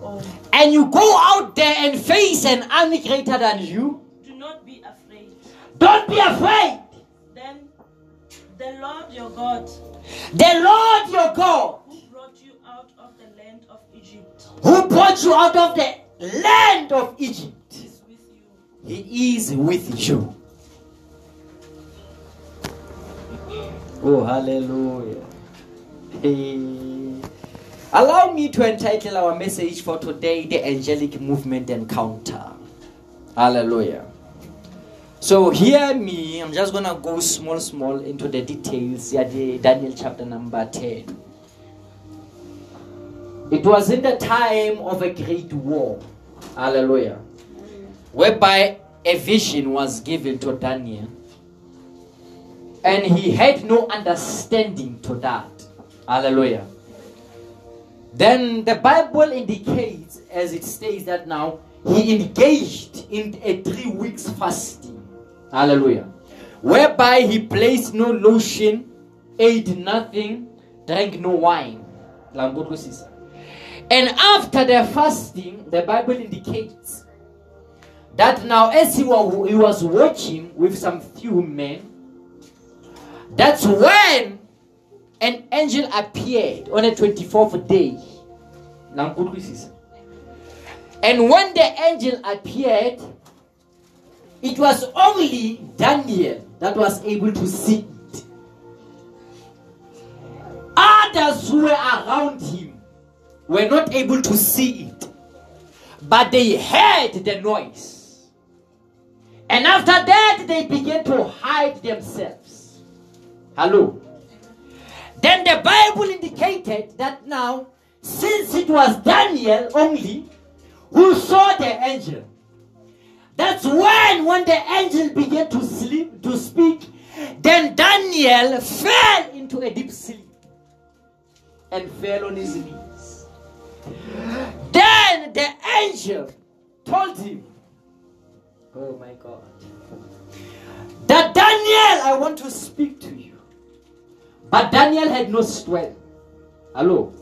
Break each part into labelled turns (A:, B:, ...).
A: Oh,
B: and you go out there and face an army greater than you,
A: do not be afraid.
B: don't be afraid.
A: Then the Lord your God,
B: The Lord your God,
A: who brought you out of the land of Egypt,
B: who brought you out of the land of Egypt,
A: is with you.
B: He is with you. Oh, hallelujah. Hey. Allow me to entitle our message for today The Angelic Movement Encounter. Hallelujah. So, hear me. I'm just going to go small, small into the details. Yeah, the Daniel chapter number 10. It was in the time of a great war. Hallelujah whereby a vision was given to Daniel, and he had no understanding to that. Hallelujah. Then the Bible indicates, as it states that now, he engaged in a three weeks fasting. Hallelujah. Whereby he placed no lotion, ate nothing, drank no wine. And after the fasting, the Bible indicates that now as he was, he was watching with some few men, that's when an angel appeared on the 24th day. Now, good wishes. And when the angel appeared, it was only Daniel that was able to see it. Others who were around him were not able to see it, but they heard the noise. And after that, they began to hide themselves. Hello. Then the Bible indicated that now, since it was Daniel only who saw the angel, that's when, when the angel began to sleep, to speak, then Daniel fell into a deep sleep and fell on his knees. Then the angel told him, Oh my God. That Daniel, I want to speak to you. But Daniel had no strength. Hello.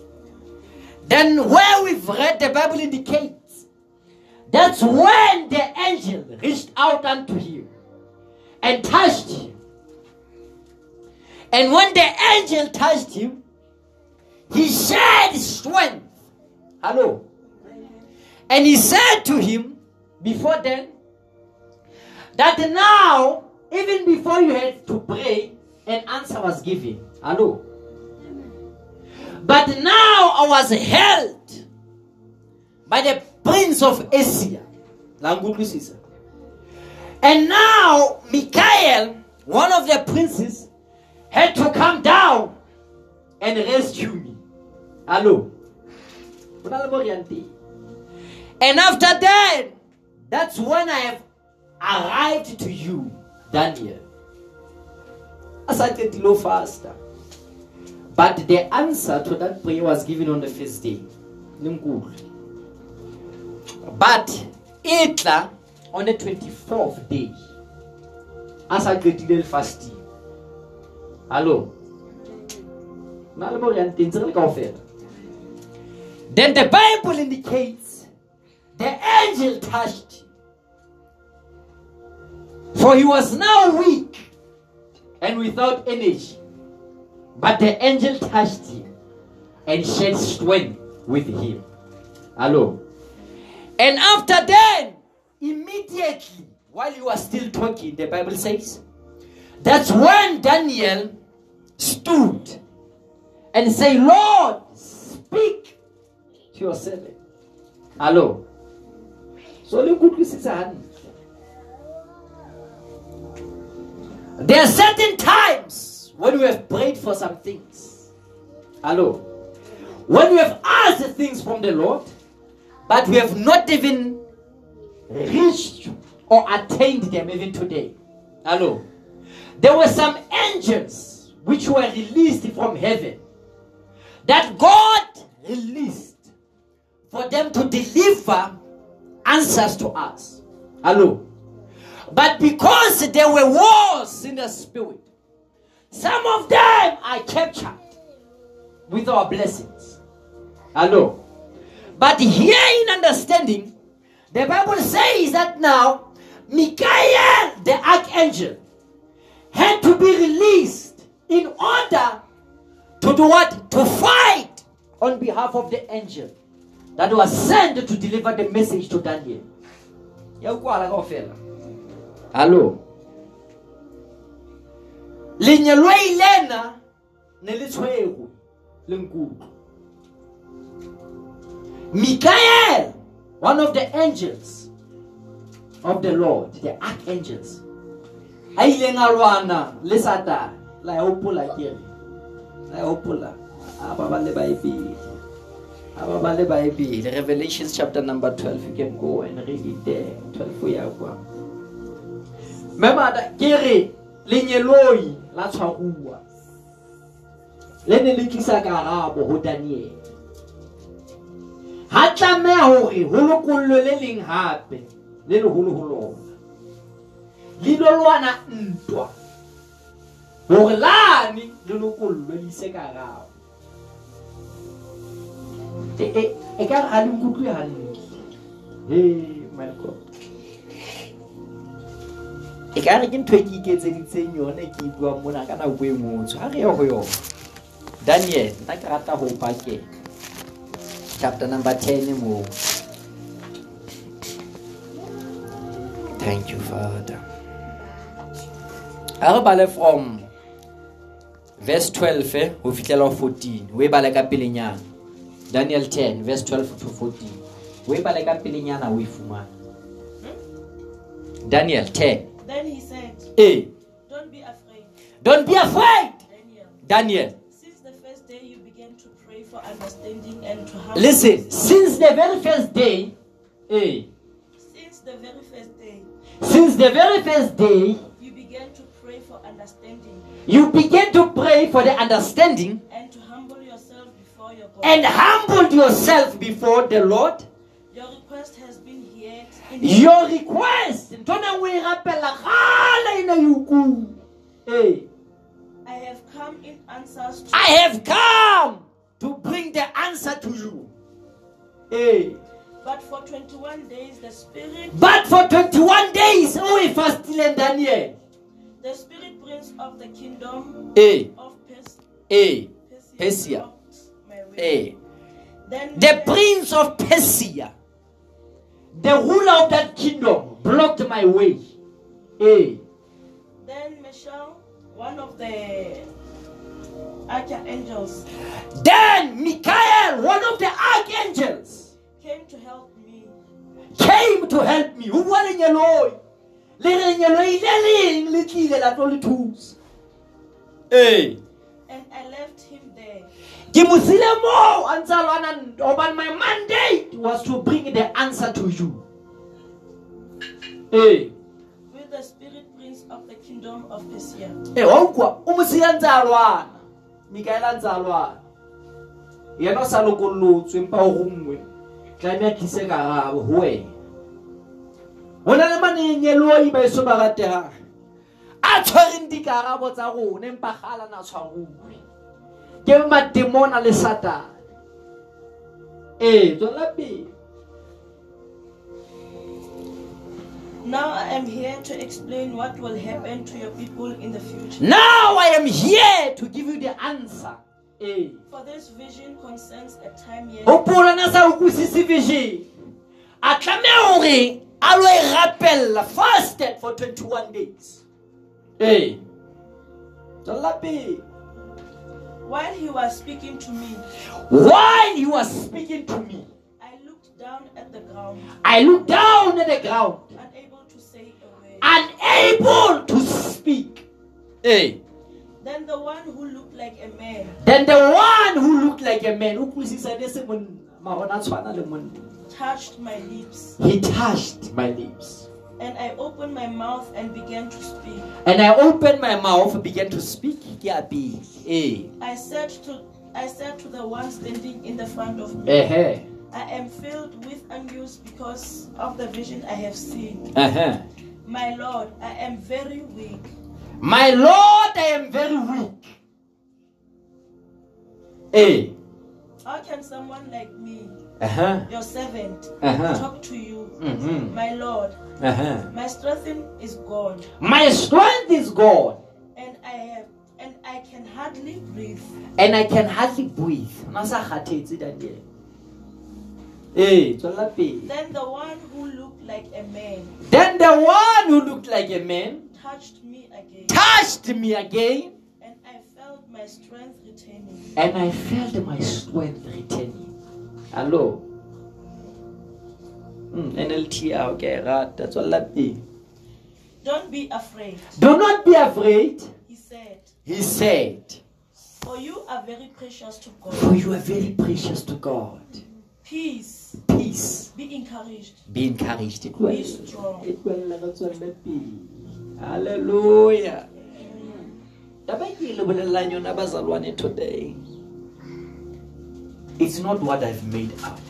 B: Then where we've read the Bible indicates that's when the angel reached out unto him and touched him. And when the angel touched him, he shed strength. Hello. And he said to him, before then, that now, even before you had to pray, an answer was given. Hello. But now I was held by the prince of Asia. And now Michael, one of the princes, had to come down and rescue me. Hello. And after that, that's when I have arrived to you, Daniel. As I get low faster. But the answer to that prayer was given on the first day. But itla on the 24th day. As I get fasting. Hello. Then the Bible indicates the angel touched. For he was now weak and without energy. But the angel touched him and shed strength with him. Hello. And after then, immediately, while he was still talking, the Bible says, that's when Daniel stood and said, Lord, speak to your servant. Hello. So look good with his hand. There are certain times when we have prayed for some things. Hello. When we have asked things from the Lord, but we have not even reached or attained them even today. Hello. There were some angels which were released from heaven that God released for them to deliver answers to us. Hello. But because there were wars in the spirit, some of them are captured with our blessings. Hello. But here in understanding, the Bible says that now Michael, the archangel, had to be released in order to do what? To fight on behalf of the angel that was sent to deliver the message to Daniel. Ya ukwala kaofela. Hello. Lenyelwe ilena nelitshwego lenkutlo. Michael, one of the angels of the Lord, the archangels, a ileng a lwana le Satan. La e hopola ke re. La e hopola. A ba ba le Baebele. A ba ba le Baebele. Revelation chapter number 12. You can go and read it there. 12 ya kwa. Memada ke re lenyeloi la tshwaruwa. Le ne le tlisa karabo ho Daniel. ha tlameha hore ho lokollwe le leng hape le leholo ho lona le lwana ntwa hore lane le le ise karabo e e- e God. E ka re ke ntho e ke iketseditseng yone e ke e buang mona ka nako e ngotsho ha re ye ho yona. Daniel nna ke rata ho pakela. Chapter number 10 mo. Thank you father. A re bale from verse 12 eh, ho fihlela ho 14 o e bale ka pelenyana. Daniel 10 verse 12 to 14 o e bale ka pelenyana o e fumana. Daniel 10
A: Then he said,
B: e
A: Don't be afraid,
B: don't be afraid!
A: Daniel.
B: daniel.
A: Since the first day you began to pray for understanding and to have
B: listen since the very first day e
A: since the very first day.
B: Since the very first day
A: you began to pray for understanding.
B: you began to pray for the understanding
A: and to humble yourself before your God.
B: and humbled yourself before the Lord,
A: your request.
B: ntona o e rapella kgale e ne e ukuwe. Eh,
A: I have come in answers to
B: I have come to bring the answer to you. Eh,
A: but for 21 days the spirit
B: But for 21 days, o e fastile Daniel.
A: the spirit prince of the kingdom
B: Eh,
A: of Pers-
B: eh,
A: Persia,
B: Persia.
A: blocked my way.
B: eh.
A: Then
B: The prince of Persia, the ruler of that kingdom, blocked my way. Eh.
A: Then Michelle, one of the archangels,
B: Then Michael, one of the archangels,
A: came to help me.
B: came to help me. Ho bua lenyeloi. Le lenyeloi le leng le tlile la tlo le thusa. Eh.
A: And I left him.
B: Ke mo sile moo a ntse a lwana ntwa, hobane my mandate was to bring the answer to you. Eh.
A: with the spirit prince of the kingdom of Persia.
B: Eh, wa utlwa? O mo siya ntse a lwana. Michael a ntse a lwana. Yena o sa lokollotswe empa o rongwe. Tlameha a tlise karabo ho wena. ho na le manenyeloi ba eso ba ratehang a tshwereng dikarabo tsa rona empa gala na tshwaruwe ke matemona le satane eh, ee tswela pele
A: Now I am here to explain what will happen to your people in the future.
B: now i am here to give you the answer. Ee
A: For this vision concerns a time yet
B: hopola na sa utlwisise vision. A tlameha hore a lo e rapella fasted for 21 days. Ee tswela pele
A: While he was speaking to me,
B: while he was speaking to me
A: I looked down at the ground,
B: i looked down at the ground
A: unable to say a word.
B: unable to speak. Ee
A: Then the one who looked like a man
B: then the one who looked like a man utlwisisa ne se monna mara ona tshwana le monna.
A: touched my lips,
B: he touched my lips
A: and I opened my mouth and began to speak.
B: and i opened my mouth and began to speak
A: I said to I said to the one standing in the front of me,
B: ehe
A: I am filled with anguish because of the vision I have seen.
B: ehe
A: My Lord, I am very weak.
B: my lord i am very weak ee
A: How can someone like me,
B: Uh-huh.
A: your servant,
B: Uh-huh.
A: talk to you.
B: Mhm.
A: My Lord,
B: Uh-huh.
A: my strength is God,
B: My strength is God,
A: and I have and I can hardly breathe.
B: and I can hardly breathe. Masa kgathetse Daniel. Eh, tswela.
A: Then the one who looked like a man
B: Then the one who looked like a man
A: touched me again,
B: touched me again,
A: and I felt my strength returning.
B: and I felt my strength returning. Hello. Mm, NLT okay, right? That's all that be.
A: Don't be afraid,
B: Do not be afraid,
A: he said,
B: he said,
A: for you are very precious to God.
B: for you are very precious to God.
A: Peace,
B: Peace.
A: be encouraged,
B: Be encouraged.
A: be strong.
B: Hallelujah. Taba ke today. It's not what I've made up.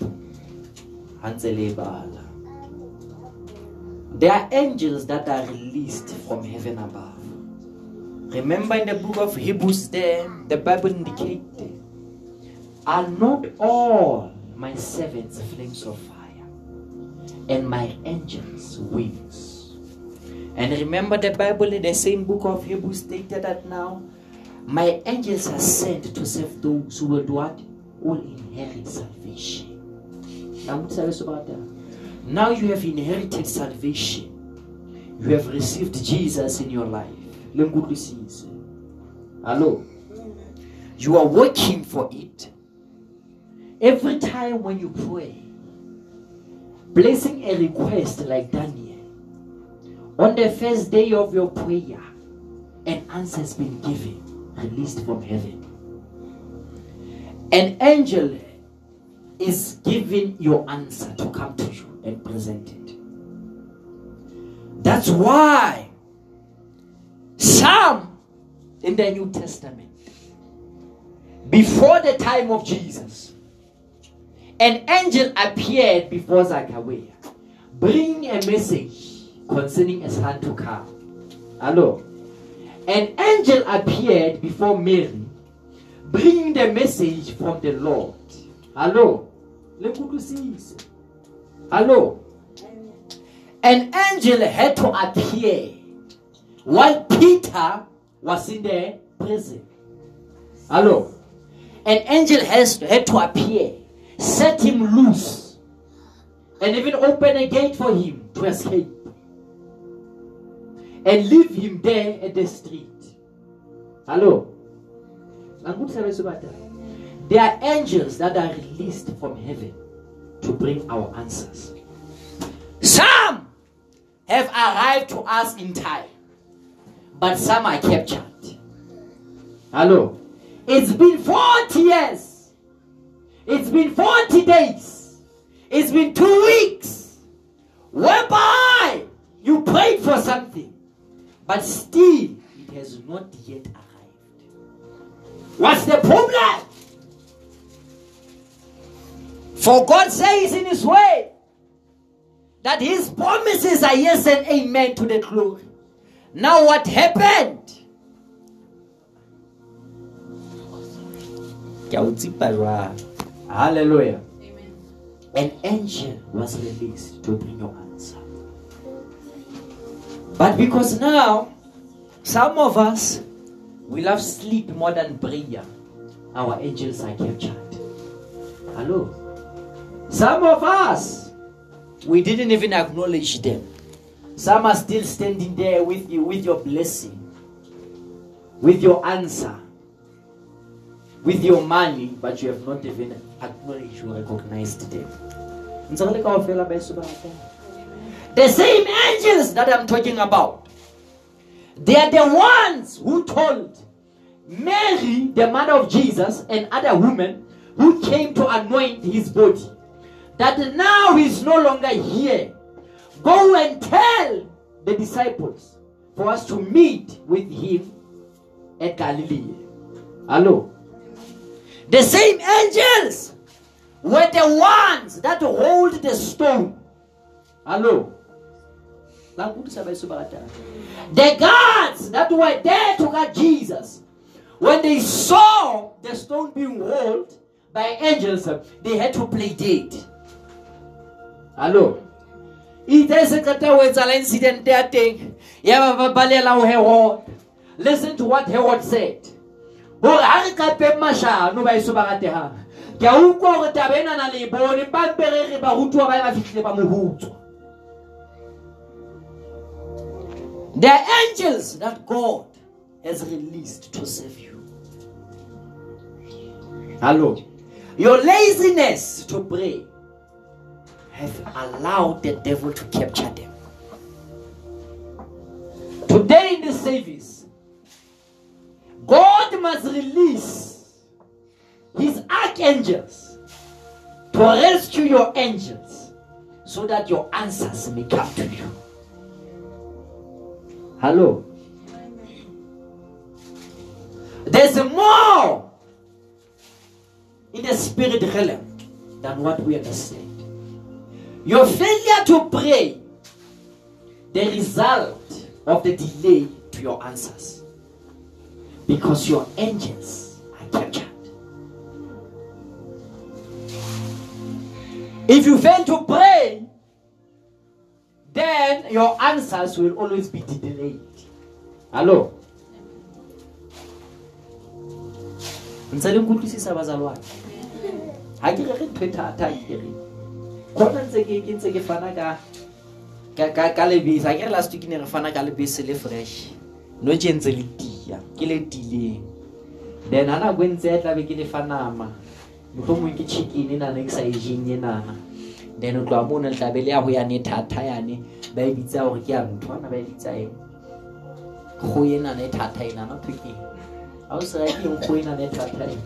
B: There are angels that are released from heaven above. Remember in the book of Hebrews there, the Bible indicated, are not all my servants flames of fire, and my angels wings. And remember the Bible in the same book of Hebrews stated that now, my angels are sent to save those who will do what? Will inherit salvation. Now, what's serious about that? Now you have inherited salvation. You have received Jesus in your life. Lengulusise. Hello. You are working for it. Every time when you pray, placing a request like Daniel, on the first day of your prayer, an answer has been given, released from heaven. An angel is giving your answer to come to you and present it. That's why some in the New Testament, before the time of Jesus, an angel appeared before Zachariah, bringing a message concerning a son to come. Hello. An angel appeared before Mary, bringing the message from the Lord. Hello. Hello. An angel had to appear while Peter was in the prison. Hello. An angel has had to appear, set him loose, and even open a gate for him to escape and leave him there at the street. Hello. There are angels that are released from heaven to bring our answers. Some have arrived to us in time, but some are captured. Hello. It's been 40 years. It's been 40 days. It's been two weeks. Whereby you prayed for something, but still it has not yet arrived. What's the problem? For God says in His way that His promises are yes and amen to the glory. Now, what happened? Hallelujah. An angel was released to bring your answer. But because now, some of us, we love sleep more than prayer, our angels are captured. Hello? Some of us, we didn't even acknowledge them. Some are still standing there with you, with your blessing, with your answer, with your money, but you have not even acknowledged or recognized them. The same angels that I'm talking about, they are the ones who told Mary, the mother of Jesus, and other women who came to anoint his body, that now he's no longer here. Go and tell the disciples for us to meet with him at Galilee. Hello. The same angels were the ones that hold the stone. Hello. The guards that were there to guard Jesus, when they saw the stone being rolled by angels, they had to play dead. Hello. itse se qeta ho etsala incident ya teng ya ba ba balela ho herod listen to what herod said hore ha re qapeng mashano ba eso ba ratehang ke a utlwa hore taba ena na le e bone ba mpe re re barutuwa ba ba fihlile ba mohutswa the angels that god has released to save you hello your laziness to pray have allowed the devil to capture them. Today in this service, God must release his archangels to rescue your angels so that your answers may come to you. Hello. There's more in the spirit realm than what we understand. Your failure to pray, the result of the delay to your answers. Because your angels are captured. If you fail to pray, then your answers will always be delayed. Hello? ntse le nkutlwisisa bazalwane. Ha ke re re ntho e thata ke re khona ntse ke ntse ke fana ka ka lebese. Ha ke re last week ne re fana ka lebese le fresh. No tje ntse le tia ke le tileng then ha nako e ntse e tlabe ke le fa nama. Mohlomong ke chicken e nana ke sa e jeng e nana then o tloha mono le tlabe le ya go yane thata yane ba e bitsa gore ke ya ntho ana ba e bitsa eng? Go e nana e thata e nana thwe keng ga o se reke eng? Kgo e e thata eng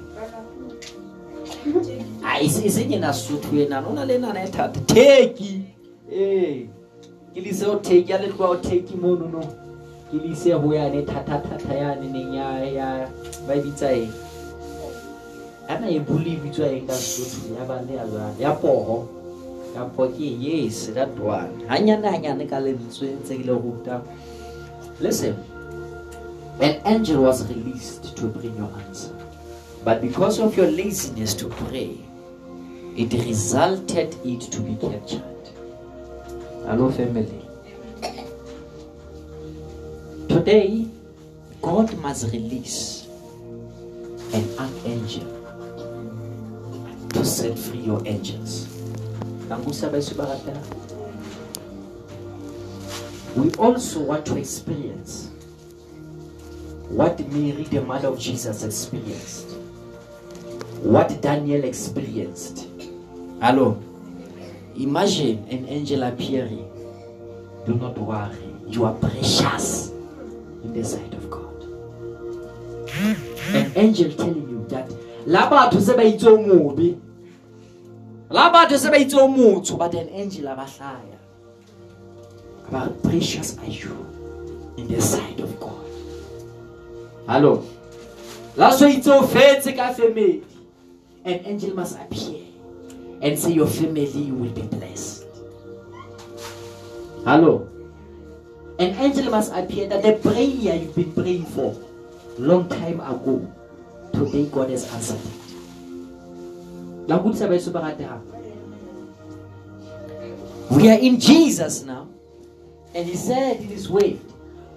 B: a eseng ena sotho enana o na le enana e thata. Teki ee ke lise o teki ya le tloa o teki monono ke lise go yane thata-thata yane neng ya ba e bitsa eng? Ana e bule e bitswa eng ka sotho? Ya bane ya jwale ya poho yes that one hanyane hanyane listen an angel was released to bring your answer but because of your laziness to pray, it resulted it to be captured. Hello, family. Today, God must release an archangel to set free your angels. We also want to experience what Mary, the mother of Jesus, experienced what Daniel experienced. Hello. Imagine an angel appearing. Do not worry. You are precious in the sight of God. An angel telling you that la batho se ba itse but an angel a ba hlaya precious are you in the sight of God hallo la so itse o fetse ka family an angel must appear and say your family will be blessed. Hello. An angel must appear that the prayer you've been praying for long time ago, today God has answered it. We are in Jesus now, and He said in His way,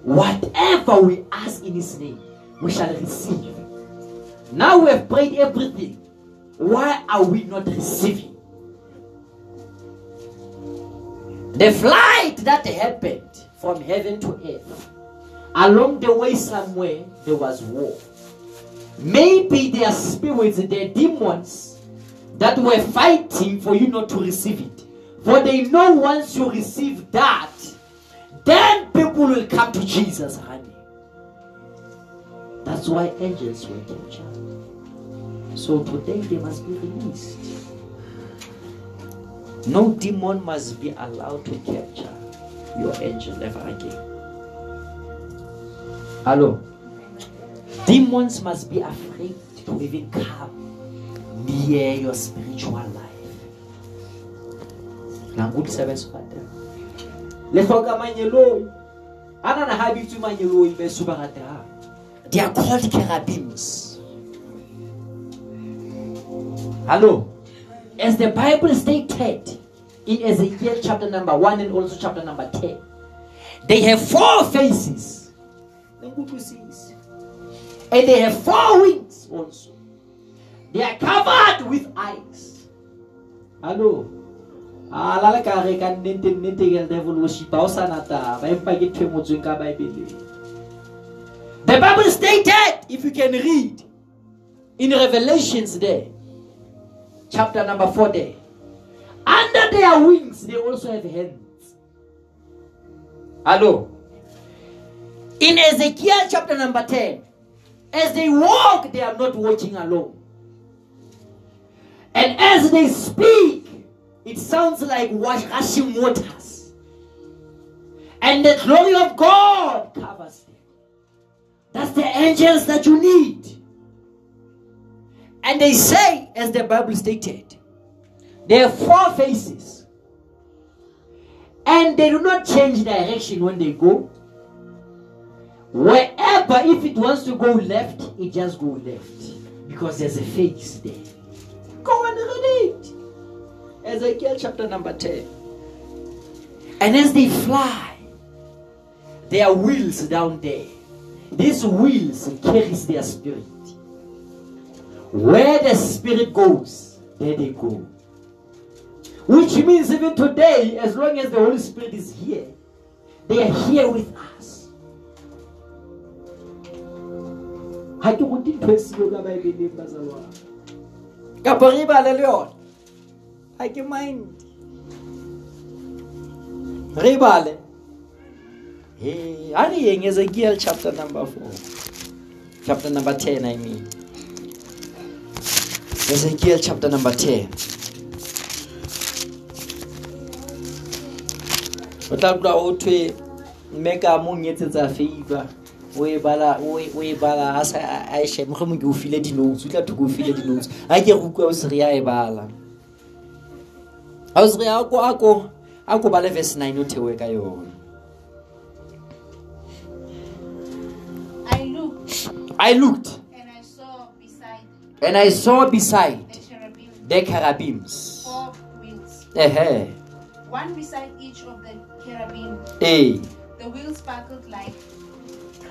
B: whatever we ask in His name, we shall receive. Now we have prayed everything. Why are we not receiving? The flight that happened from heaven to earth, along the way somewhere, there was war. Maybe there are spirits, there are demons that were fighting for you not to receive it. For they know once you receive that, then people will come to Jesus, honey. That's why angels were captured. So today they must be released. No demon must be allowed to capture your angel ever again. Hello. Demons must be afraid to even come near your spiritual life. Language beso kata. Le hloka manyeloi. Ana na ha bitswe manyeloi beso ba kata. They are called cherubims. Hello. As the Bible stated in Ezekiel chapter number 1 and also chapter number 10, they have four faces. And they have four wings also. They are covered with eyes. Hello. alala ka re ka nnete nnete ke devil worship ha o sa na taba empa ke ntho e ngotsweng ka baebeleng the bible stated if you can read in revelations there chapter number 4 there under their wings they also have hands hello in ezekiel chapter number 10 as they walk they are not walking alone and as they speak it sounds like rushing waters. And the glory of God covers them. That's the angels that you need. And they say, as the Bible stated, they have four faces. And they do not change direction when they go. Wherever, if it wants to go left, it just go left. Because there's a face there. Go and read it. Ezekiel chapter number 10. And as they fly, there are wheels down there. These wheels carries their spirit. Where the spirit goes, there they go. Which means even today, as long as the Holy Spirit is here, they are here with us. Kapa re bale le yona. ga ke mind. Re bale. Ha re yeng Ezekiel chapter number four Chapter number ten I mean. Ezekiel chapter number ten o tla utlwa o thwe mme ka mo nyetsetsa favor o e bala o e- o e bala a sa a e shebe mohlomong ke o file di-notes o tla thoko o file di-notes. Ga ke utlwa o se re ya e bala. Ga o se re ya ako ako ako bale verse 9 o theoe ka yone
C: I looked,
B: i looked.
C: And I saw beside
B: and i saw beside
C: the cherubim.
B: the cherubims.
C: Four wheels,
B: ehe.
C: One beside each of the cherubim.
B: eh
C: The wheels sparkled like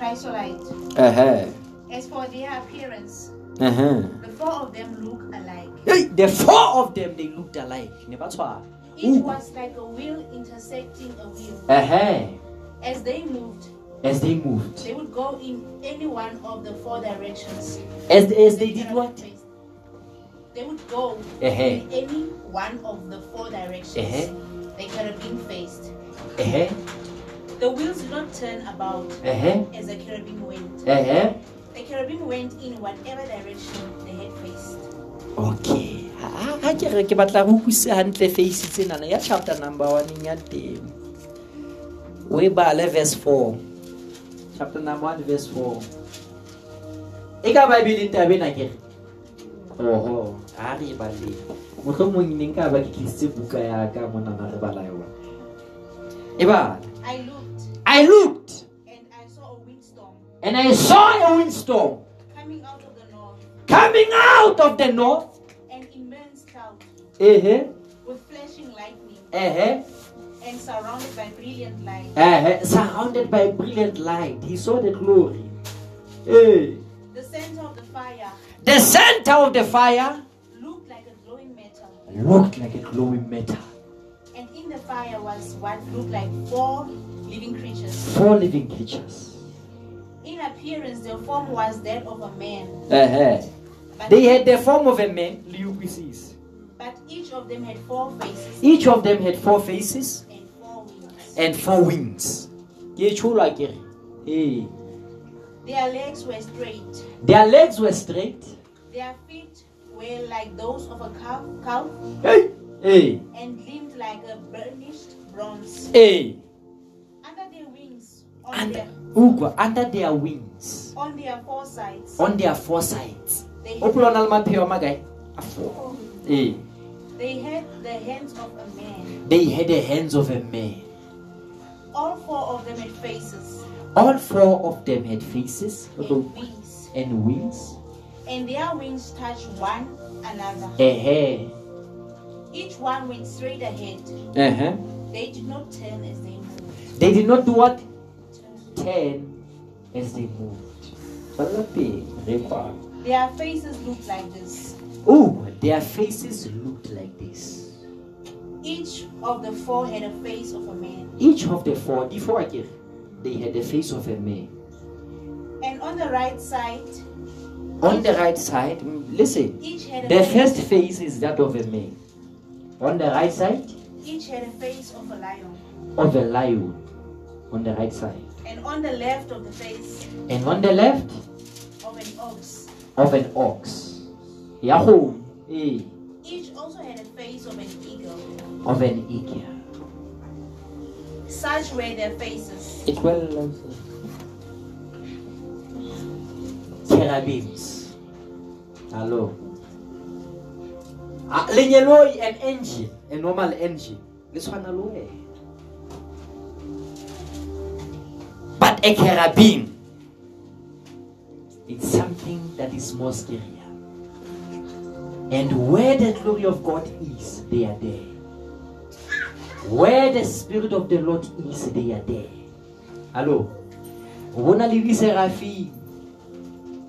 C: chrysolite.
B: ehe uh-huh.
C: As for their appearance,
B: ehe
C: the four of them look alike.
B: Hey, the four of them they looked alike Ooh.
C: was like a wheel intersecting a wheel.
B: ehe
C: As they moved,
B: as they moved
C: they would go in any one of the four directions.
B: as, as
C: the
B: they did what.
C: They would go
B: Ehe.
C: in any one of the four directions.
B: They
C: could have been faced.
B: ehe
C: The wheels do not turn about.
B: Ehe.
C: As the cherubim went.
B: ehe.
C: The cherubim went in whatever direction they had faced.
B: okay. Ha- ke re ke batla go utlwise hantle face tsenana ya chapter number oneng ya teng. O e bale verse 4 chapter number one verse 4 e ka baebeleng tabena kere oho. A re e baleng mohlomong e neng ka ba ke tlisitse buka yaka monana re bala yona
C: I looked,
B: i looked.
C: And I saw a windstorm.
B: And i saw a windstorm.
C: Coming out of the north,
B: coming out of the north.
C: An immense cloud.
B: Ehe
C: with flashing lightning,
B: ehe
C: and surrounded by brilliant light.
B: uh, surrounded by brilliant light. He saw the glory. Hey.
C: The center of the fire.
B: The center of the fire
C: looked like a glowing metal,
B: looked like a glowing metal.
C: And in the fire was what looked like four living creatures.
B: Four living creatures.
C: In appearance, their form was that of a man,
B: Uh-huh.
C: but,
B: They had the form of a man, Leucises.
C: but each of them had four faces
B: Each of them had four faces
C: and four wings.
B: and four wings. Ke tjhola ke re, Hey.
C: Their legs were straight.
B: Their legs were straight.
C: Their feet were like those of a cow, cow
B: Hey. Hey.
C: and like a burnished bronze.
B: Hey.
C: Under their wings,
B: Under,
C: their,
B: Ugwa, under their wings,
C: on their four sides,
B: on their four sides.
C: they,
B: Opula na le mapheo a makae? A four. Oh. Hey. Eh.
C: they had the hands of a man.
B: They had the hands of a man.
C: All four of them had faces
B: All four of them had faces
C: and wings,
B: and wings,
C: and their wings touched one another.
B: Ehe.
C: Each one went straight ahead.
B: Uh-huh.
C: They did not turn as they moved.
B: They did not do what?
C: Turn.
B: As they moved.
C: Their faces looked like this.
B: Oh, their faces looked like this.
C: Each of the four had a face of a man.
B: Each of the four, the four they had the face of a man.
C: And on the right side,
B: On the right side, mm, listen,
C: each had a
B: the first face is that of a man. On the right side,
C: each had a face of a lion.
B: of a lion. On the right side.
C: And on the left of the face
B: And on the left,
C: of an ox.
B: of an ox. Yahoo, eh,
C: Each also had a face of an eagle.
B: of an eagle.
C: Such were their faces.
B: It will. Cherubims. Hello. Ah, lenyelo an engine, a normal engine. This one alone. But a cherubim, it's something that is more scarier. And where the glory of God is, they are there. Where the Spirit of the Lord is, they are there. Hello. Bona le di-seraphim.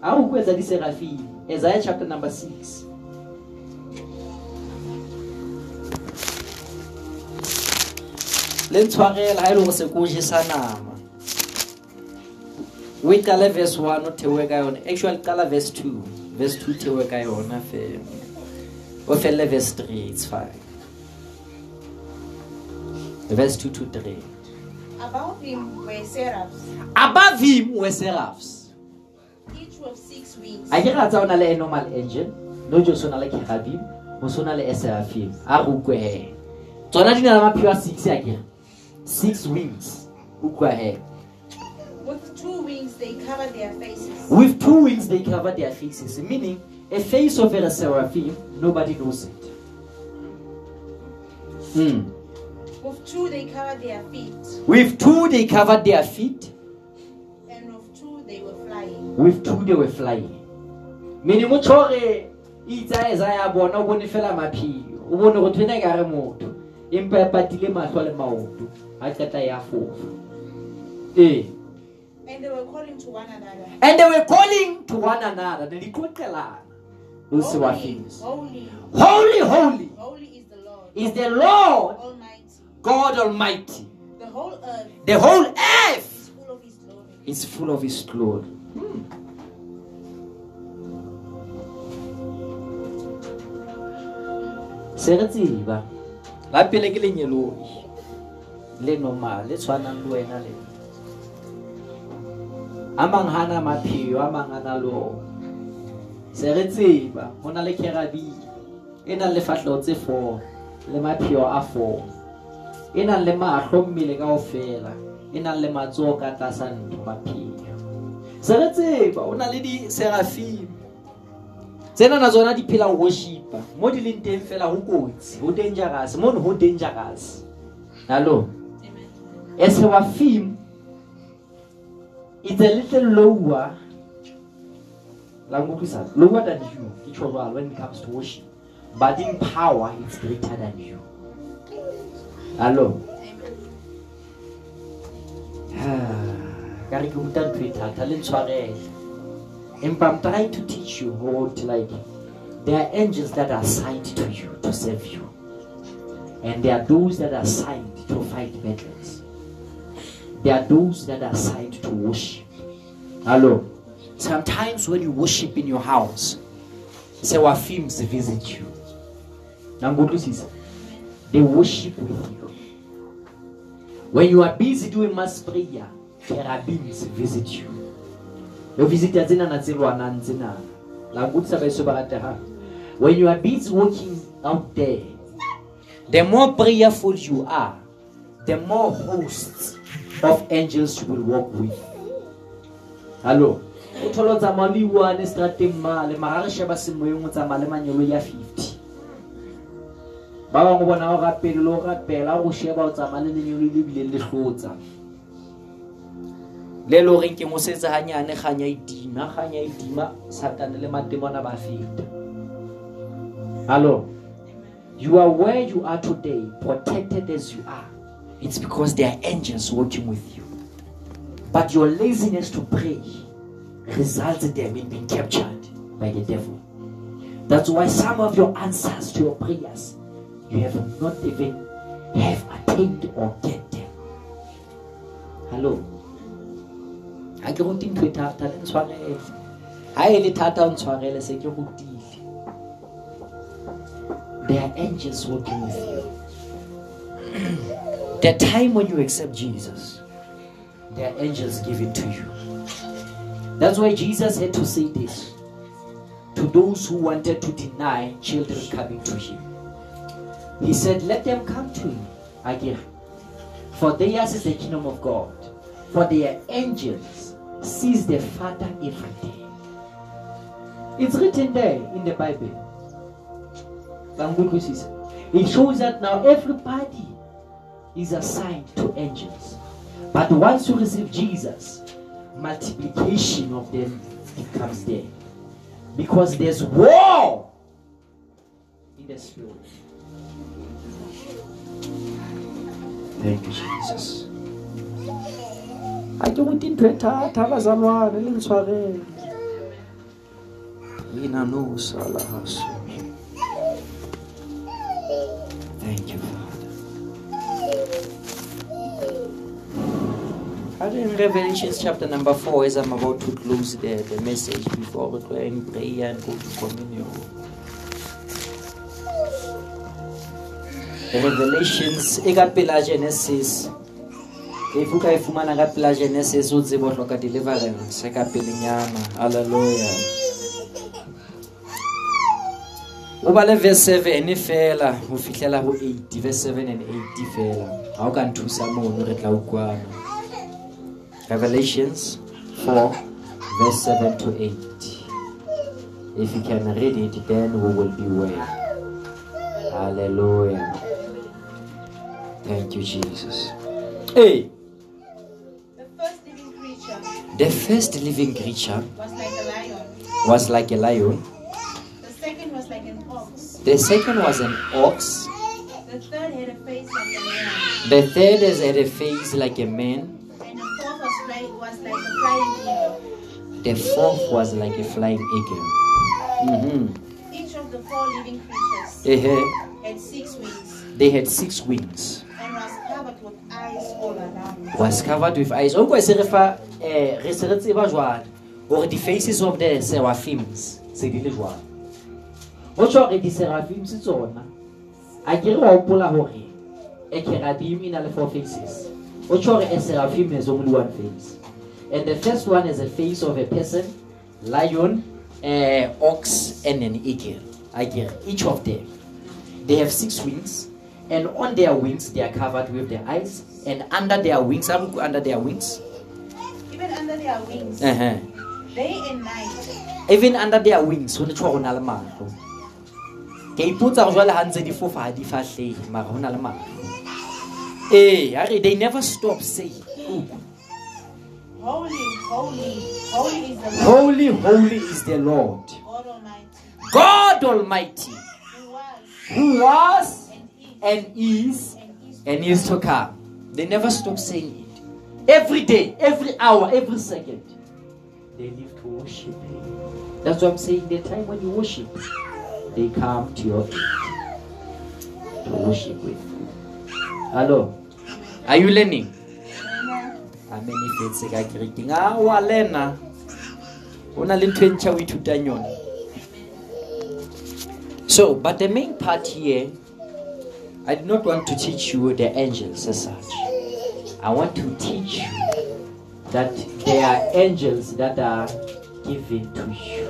B: Ha o kwetsa di-seraphim. Isaiah chapter number 6. Le ntshwarela ha e le gore se ko jesa nama. O e qale verse 1 o theohe ka yona. Actually qala verse 2. Verse 2 theohe ka yona fela. O felle verse 3, it's fine. Verse 2 to 3.
C: Above him were seraphs,
B: Above him were seraphs.
C: each with six wings.
B: a ke ra tsa o na le a normal engine no jo so na le cherubim o so na le seraphim a go ukwe he tsona di na le mapheo a six a kere six wings. Ukwa he
C: With two wings they covered their faces.
B: with two wings they cover their faces. Meaning a face of a seraphim nobody knows it. Hmm.
C: With two they covered their feet.
B: with two they covered their feet?
C: And with two they were flying.
B: with two they were flying. Meaning o tshore e itsae za ya bona o bone fela maphio o bone go thwena ka re motho. Empa e patile matlho le maoto a qeta ya fofa ee
C: And they were calling to one another.
B: and they were calling to one another. Ne di qoqelana those
C: Holy,
B: seraphims
C: holy,
B: holy holy.
C: Holy is the Lord.
B: Is the lord
C: Almighty.
B: god almighty.
C: The whole earth
B: the whole earth
C: is full of His glory.
B: is full of his glory. Hmm. se re tseba. La pele ke lenyeloi le normal le tshwanang le wena le. A mang hana mapheo a mang a na le ona se re tseba ho na le kerabi e nang le fatlhego tse four le mapheo a four. E nang le mahlo mmele kao fela e nang le matsoho ka tlasa ntho mapheo. Se re tseba o na le di-seraphim. Tsena na tsona di phela worshipa mo di leng teng fela ho kotsi ho dangerous mono ho dangerous. Hallo
C: Amen.
B: our seraphim it's a little lower lower than you when it comes to worship but in power it's greater than you hallo
C: Amen.
B: ka re ke i'm trying to teach you what like there are angels that are assigned to you to serve you and there are those that are assigned to fight battles there are those that are assigned to worship. Hello? Sometimes when you worship in your house seraphims visit you. They worship with you. When you are busy doing mass prayer cherubims visit you. Lo visita tsena na when you are busy walking out there the more prayerful you are the more hosts of angels you will walk with. Hallo o tholo tsamaya le one strateng male mara re sheba semoyeng o tsamaya le manyelo ya 50 ba bangwe bona o rapele le o rapela go sheba o tsamaya le lenyelo le bileng le tlotsa le le goreng ke mosetsa ganyane kganya itima kganya itima satane le matemona ba feta. Hello. You are where you are today, protected as you are. It's because there are angels working with you. But your laziness to pray results in them in being captured by the devil. That's why some of your answers to your prayers you have not even have attained or get them. Hello. Ha ke rute ntho e thata le ntshwarele. There are angels working with you. The time when you accept Jesus, there are angels given to you. That's why Jesus had to say this to those who wanted to deny children coming to him. He said, Let them come to him again. For theirs is the kingdom of God. For their angels sees the Father every day. It's written there in the Bible. It shows that now everybody is assigned to angels. But once you receive Jesus, multiplication of them becomes there. Because there's war in the spirit. Thank you, Jesus. Ha ke rute ntho e thata bazalwane le ntshwarele. Ina no sala haso. In Revelations chapter number 4, as I'm about to close the, the message before we go in prayer and go to communion. Revelations, e ka pela Genesis. If ka e fumana ka pela Genesis, o tsebe o hloka deliverance ka pelenyana. Hallelujah. o ba le verse 7 fela ho fihlela ho 8 verse 7 and 8 fela ha o ka nthusa mono re tla utlwana revelations 4 verse 7 to 8 if you can read it then we will be well. Hallelujah. Thank you jesus. Hey!
C: The first living creature
B: the first living creature
C: was like a lion.
B: was like a lion.
C: The second was like an ox.
B: the second was an ox.
C: The third had a face like a man.
B: the third has had a face like a man
C: flying eagle.
B: the fourth was like a flying eagle Mhm.
C: Each of the four living creatures
B: Ehe.
C: had six wings
B: they had six wings
C: and was covered with eyes all around.
B: was covered with eyes o kwa se re fa eh re se re tseba jwale hore the faces of the seraphims se di le jwalo o tsho re di seraphims tsona a ke re wa hopola hore a cherubim ina le four faces o tsho re a seraphim has only one face and the first one is a face of a person lion uh, ox and an eagle. Get each of them. They have six wings and on their wings they are covered with their eyes and under their wings under their wings.
C: Even under their wings,
B: uh-huh.
C: day and night,
B: even under their wings ho ne tshwa go na le mahlo ke ipotsa go jwale ntse di fofa di fahlege mara na le mahlo ee a re they never stop saying
C: holy, holy, holy is the Lord
B: holy holy is the lord
C: God Almighty,
B: god almighty
C: who was
B: who was
C: and
B: and
C: is and is
B: and is to come. They never stop saying it. Every day, every hour, every second, they live to worship Him. That's what I'm saying. The time when you worship, they come to your aid to worship with. Hello, are you learning? It's a greeting, wa lena. Le o. So, but the main part here I do not want to teach you the angels as such. I want to teach you that there are angels that are given to you.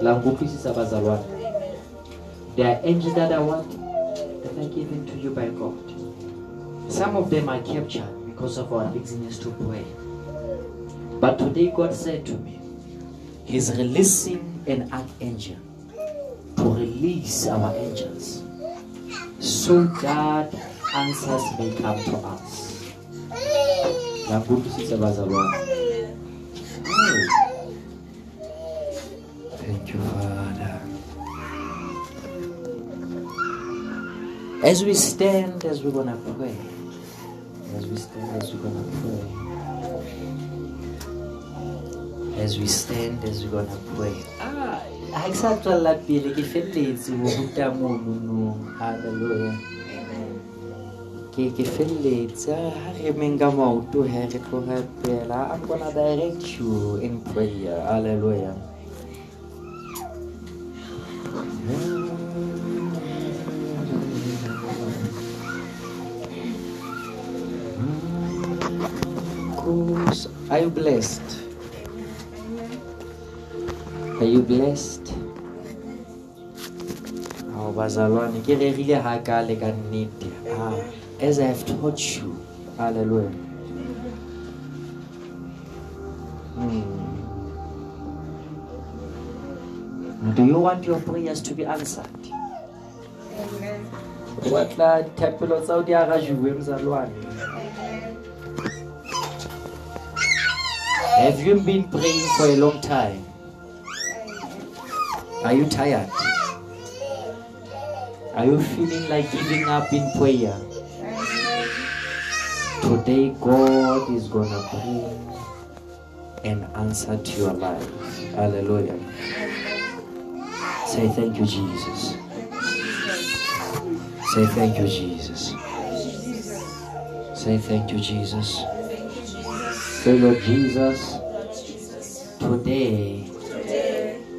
B: Langukwisisa bazalwane. There are angels that are what? That are given to you by God. Some of them are captured because of our laziness to pray. But today God said to me, He's releasing an archangel to release our angels so that answers may come to us. Oh. Thank you, Father. As we stand, as we're gonna pray, as we stand, as we're gonna pray, as we stand, as we're gonna pray. Ah, ha ke sa tswella pele ke felletse ho ruta mono no. Hallelujah. Ke ke felletse ha re emeng ka maoto he re tloga pela. I'm gonna direct you in prayer. Hallelujah. Are you blessed? Are you blessed? Oh, bazalwane, ke rerile ha kale ka nnete. Ah, as I have taught you. Hallelujah. Hmm. Do you want your prayers to be answered? O batla dithapelo tsa hao di arajuwe mzalwane. Have you been praying for a long time? Are you tired? Are you feeling like giving up in prayer? Today, God is gonna bring an answer to your life. Hallelujah. Say thank you, Jesus. Say thank you, Jesus. Say thank you, Jesus. Say, Lord Jesus, today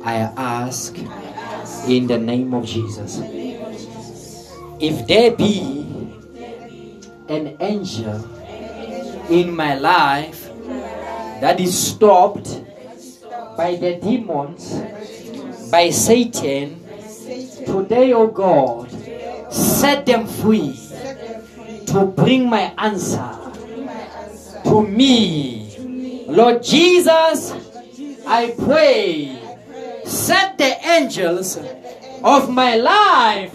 B: I ask in the name of Jesus. If there be an angel in my life that is stopped by the demons, by Satan, today, oh God, set them free to bring my answer to me. Lord Jesus, I pray, set the angels of my life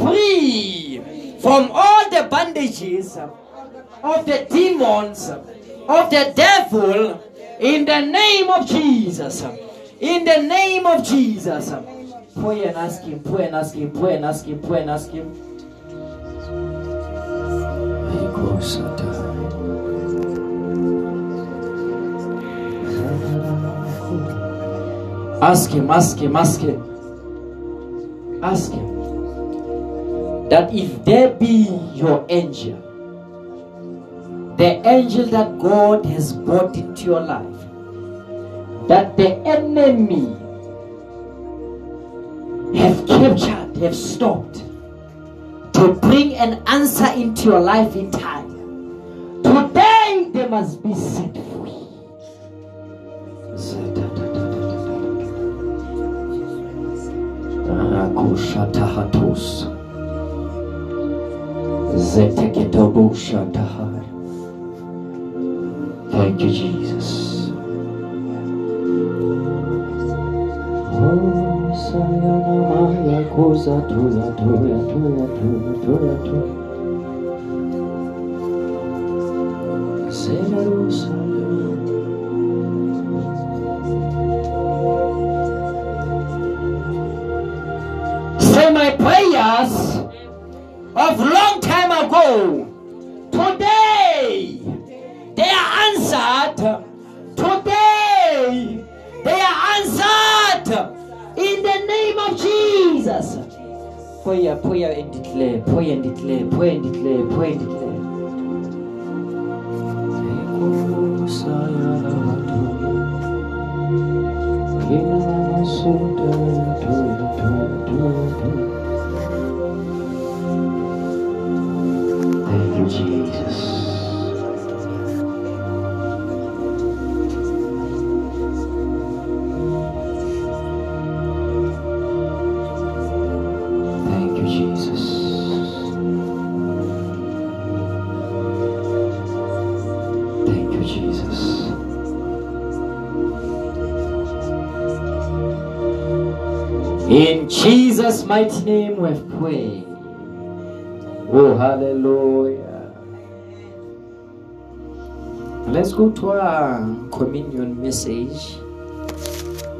B: free from all the bandages of the demons, of the devil, in the name of Jesus. In the name of Jesus. Pray and ask him, pray and ask him, pray and ask him, pray and ask him. Ask him, ask him, ask him. Ask him that if there be your angel, the angel that God has brought into your life, that the enemy have captured, have stopped to bring an answer into your life in time. Today they must be set free. Thank you, Jesus. Oh, sayana maya koza tuya tuya tuya tuya tuya tuya. In Jesus' mighty name we have prayed. Oh, hallelujah. Let's go to our communion message.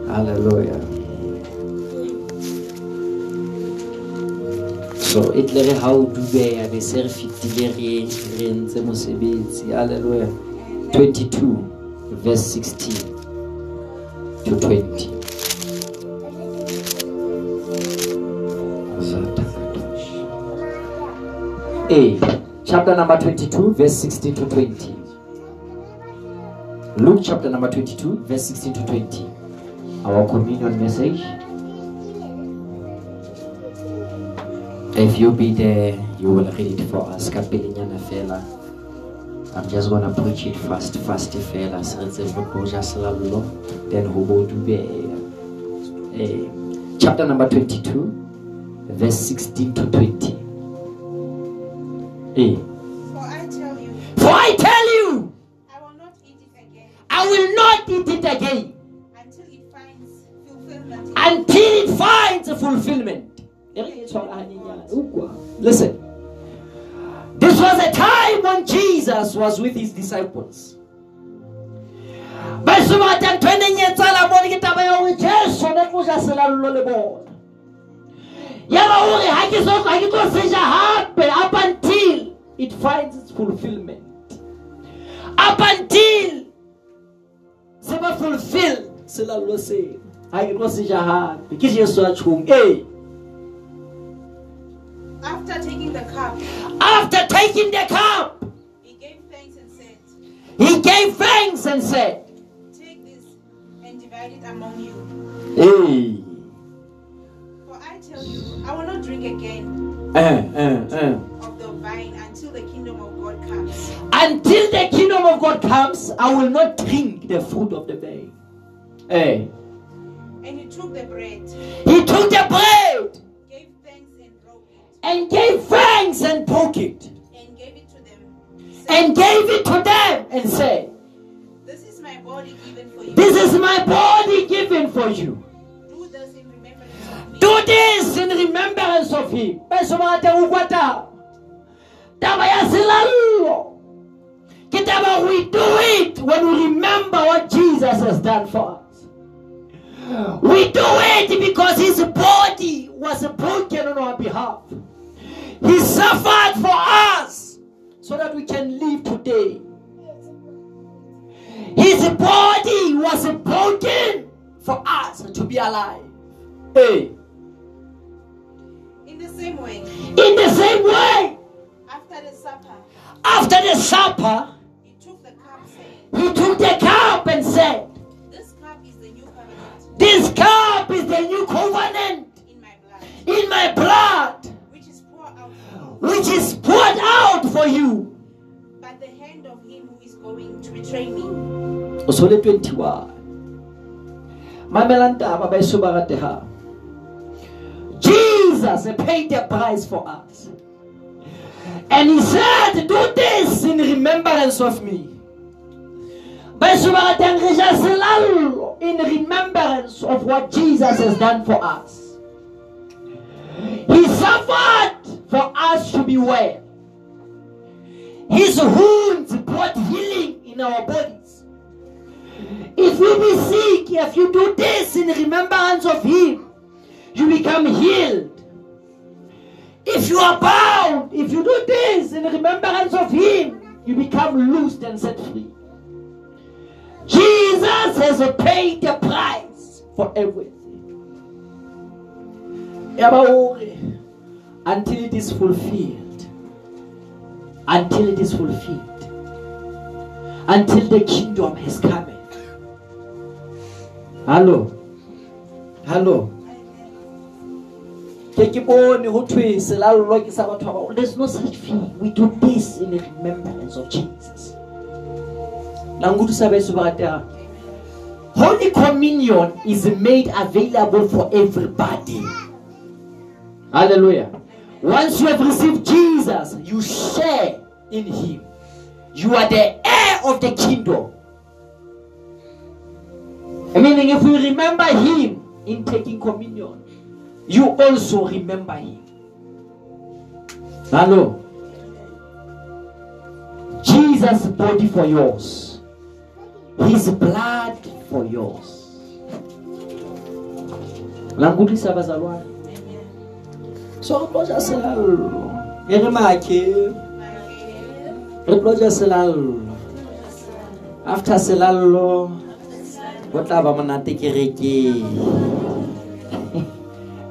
B: Hallelujah. so e tle re ha o dubeya be se re fetile re re ntse mosebetsi alleluia 22 verse 16 to 20 A, chapter number 22, verse 16 to 20. Luke chapter number 22, verse 16 to 20. Our communion message. If you be there, you will read it for us. Kapelinyana fela. I'm just gonna preach it fast, fast fela. Then hobo dube. Eh, Chapter number 22, verse 16 to 20. Eh.
C: For I tell you,
B: For I tell you,
C: I will not eat it again
B: I will not eat it again
C: until it finds fulfillment.
B: until it finds a fulfillment. Listen. This was a time when Jesus was with his disciples. Baso ba tla ntho e neng ke taba ya hore Jesu ne tlo ja selallo le bona. Ya ba hore ha ke so ha ke tlo se ja up until it finds its fulfillment. Up until se ba fulfill selallo seo. Ha ke tlo se ja hape. Ke Jesu a. Eh.
C: After taking the cup,
B: After taking the cup,
C: he gave thanks and said,
B: he gave thanks and said,
C: Take this and divide it among you.
B: Hey.
C: For I tell you, I will not drink again
B: Uh, uh, uh.
C: Until the kingdom of God comes,
B: I will not drink the fruit of the vine. Hey. Eh.
C: And he took the bread,
B: He took the bread
C: gave thanks and broke it,
B: and gave thanks and broke it
C: and gave it to them.
B: and gave it to them and said,
C: This is my body given for you.
B: This is my body given for you.
C: Do this in remembrance of me.
B: Do this in remembrance of him. Beso ba teng o kwa taba. Taba ya selallo. Ke taba we do it when we remember what Jesus has done for us. We do it because his body was broken on our behalf. He suffered for us so that we can live today. His body was broken for us to be alive. Hey.
C: In the same way,
B: In the same way,
C: after the supper,
B: after the supper,
C: he took the cup
B: and said,
C: This cup is the new covenant
B: This cup is the new covenant
C: in my blood,
B: in my blood,
C: which is poured out for you.
B: which is poured out for you.
C: But the hand of him who is going to betray me
B: Osole 21. Mamelang taba ba eso ba ratehang. Jesus paid the price for us. And he said, Do this in remembrance of me. In remembrance of what Jesus has done for us. He suffered for us to be well. His wounds brought healing in our bodies. If you be sick, if you do this in remembrance of Him, you become healed. If you are bound, if you do this in remembrance of Him, you become loosed and set free. Jesus has paid the price for everything. Until it is fulfilled. Until it is fulfilled. Until the kingdom has come. Hello. Hello. There's no such thing. We do this in the remembrance of Jesus. Holy Communion is made available for everybody. Hallelujah. Once you have received Jesus, you share in Him. You are the heir of the kingdom. Meaning, if you remember Him in taking communion, you also remember Him. Hello. Jesus' body for yours, His blood for yours. La nkutlwisa bazalwane? so re tlo ja selallo e re make re tlo ja selallo after selallo go tla ba monate kerekeng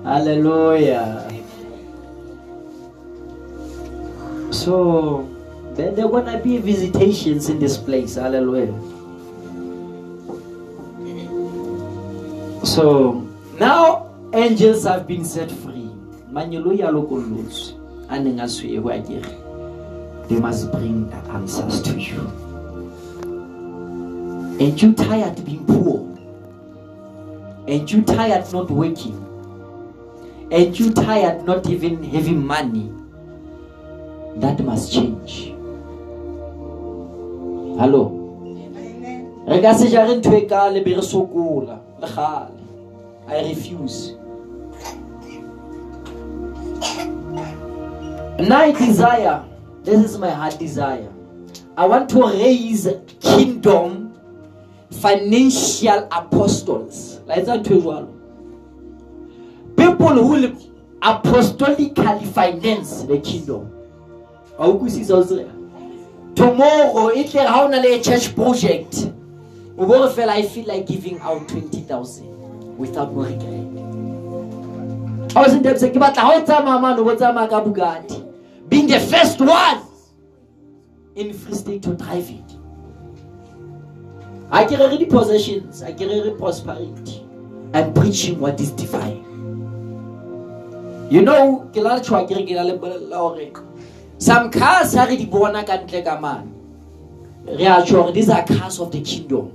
B: Hallelujah. So there, there gonna be visitations in this place. Hallelujah. So now angels have been set free. Manyolo ya lokolotse a neng a tshwere a kere, They must bring the answers to you. Ain't you tired being poor? Ain't you tired not working? Ain't you tired not even having money? That must change. Hello? re ka se jare ntho e ka le be re sokola le gale i refuse. Now I desire this is my heart desire. I want to raise kingdom financial apostles. La etsa ntho e jwalo. People who will apostolically finance the kingdom. Tomorrow le a church project i feel like giving out 20000 without ka bugatti. Being the first one in free state to drive it. I ke re re di-possessions I ke re re prosperity. I'm preaching what is divine. You know ke la tshwa ke re some cars ha re di bona ka ntle ka mane these are cars of the kingdom.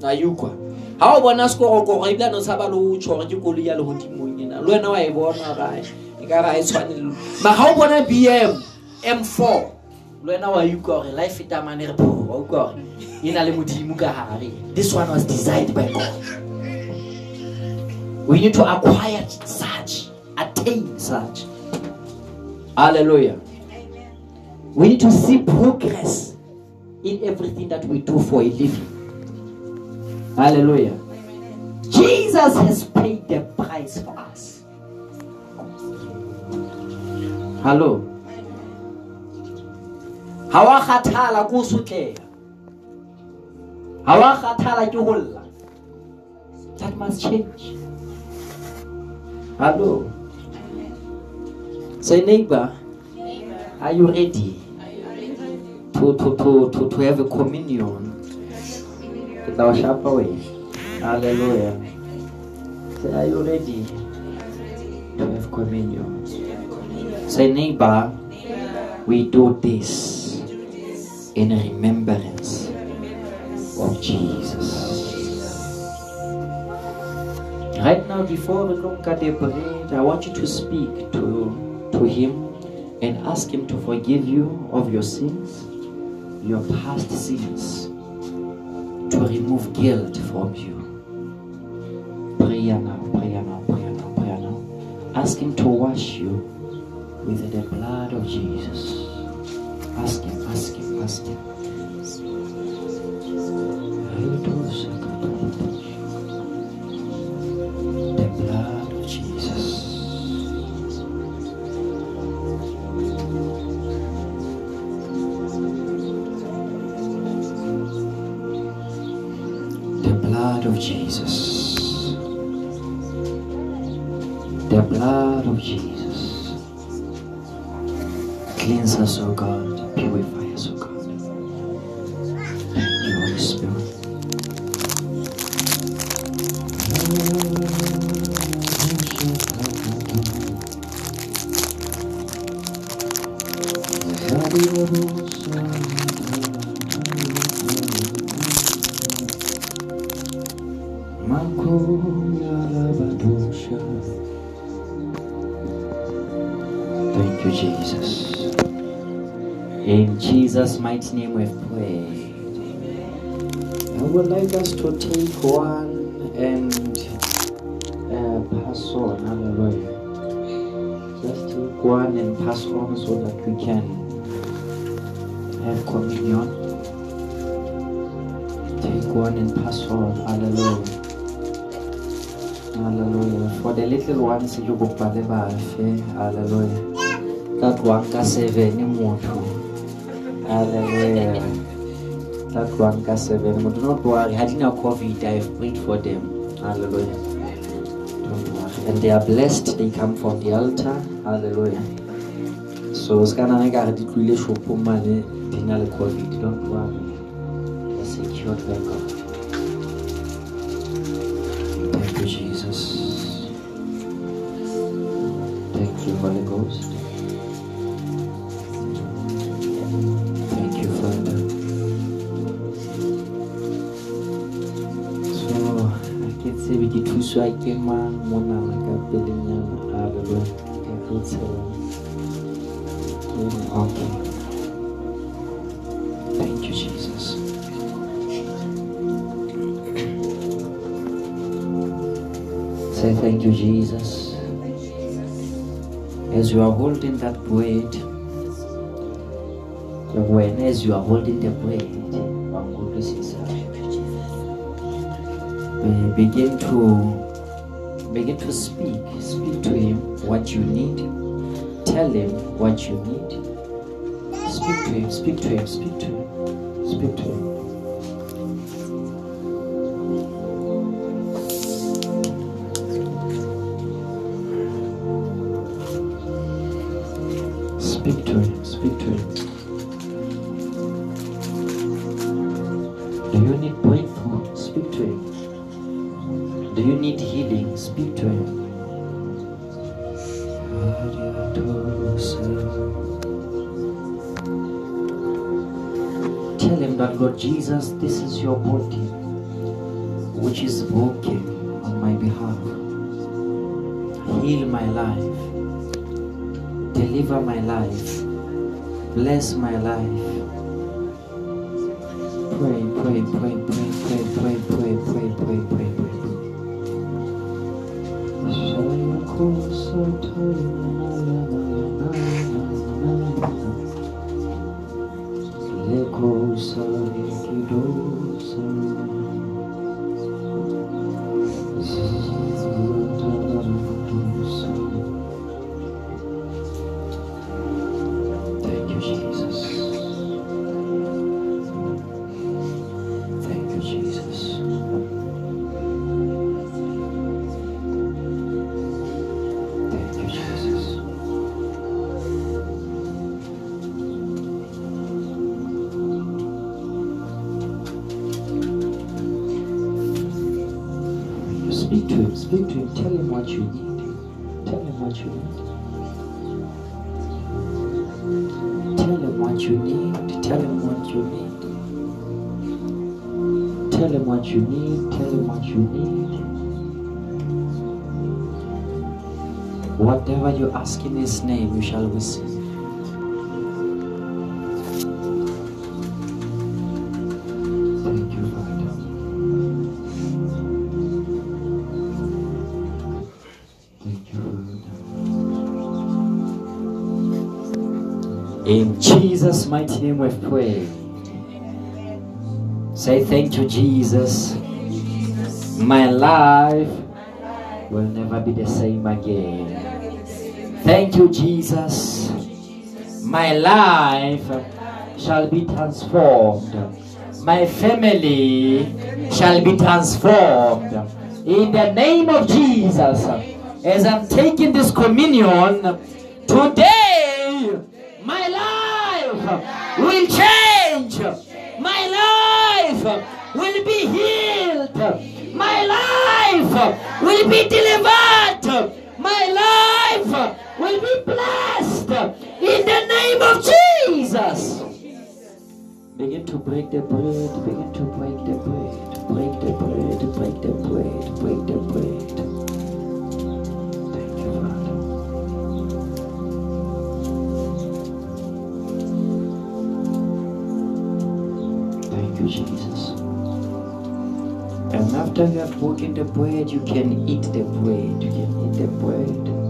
B: Na yukwa ha o bona sekorokoro ebile no tshaba le o tshwa gore ke koloi ya legodimong ena. Le wena wa e bona ga e ka re ga e tshwane le ma ga o bona bm m4 le wena wa ukwa gore life e tamane re poo wa ukwa gore e na le modimo ka gare this one was designed by god. We need to acquire such attain such. Hallelujah. We need to see progress in everything that we do for a living hallelujah. Jesus has paid the price for us. Hallo ha wa kgathala ke? O sotleha ha wa kgathala ke holla. that must change. Hallo say neighbor are you ready? To to to to, to have a communion shapa we hallelujah say are you ready to have communion say neighbor we do this in remembrance of Jesus. Right now, before we look at the bread, I want you to speak to, to Him and ask Him to forgive you of your sins, your past sins, to remove guilt from you. Prayer now, prayer now, prayer now, prayer now. Ask Him to wash you with the blood of Jesus. Ask Him, ask Him, ask Him. To take one and uh, pass on. Hallelujah. Just take one and pass on so that we can have communion. Take one and pass on. Hallelujah. Hallelujah. For the little ones, you go. Hallelujah. That one ka seven motho. Hallelujah. Takuanka 7. But do not worry, Hadina COVID, I've prayed for them. Hallelujah. Don't worry. And they are blessed, they come from the altar. Hallelujah. So, Skananaga had it really shopumane, Dinal COVID. Don't worry. They're secured by God. Quema una nakabilingan araw able to clean up. Thank you, Jesus. Say thank you, Jesus. As you are holding that bread, when as you are holding the bread, begin to you need. Tell him what you need. Speak to him. Speak to him. Speak to him. Tell him that Lord Jesus, this is your body which is broken on my behalf. Heal my life. Deliver my life. Bless my life. Pray, pray, pray, pray, pray, pray, pray, pray, pray, pray, so tired. Ask in his name, you shall receive. Thank you, Father. Thank you, Father. In Jesus' mighty name we pray. Say thank you, Jesus. My life will never be the same again. Thank you, Jesus. My life shall be transformed. My family shall be transformed. In the name of Jesus, as I'm taking this communion, today my life will change. My life will be healed. My life will be delivered. My life will be blessed. In the name of Jesus. Begin to break the bread. Begin to break the bread. Break the bread. Break the bread. Break the bread. Thank you, Father. Thank you, Jesus. And after you have broken the bread, you can eat the bread. You can eat the bread.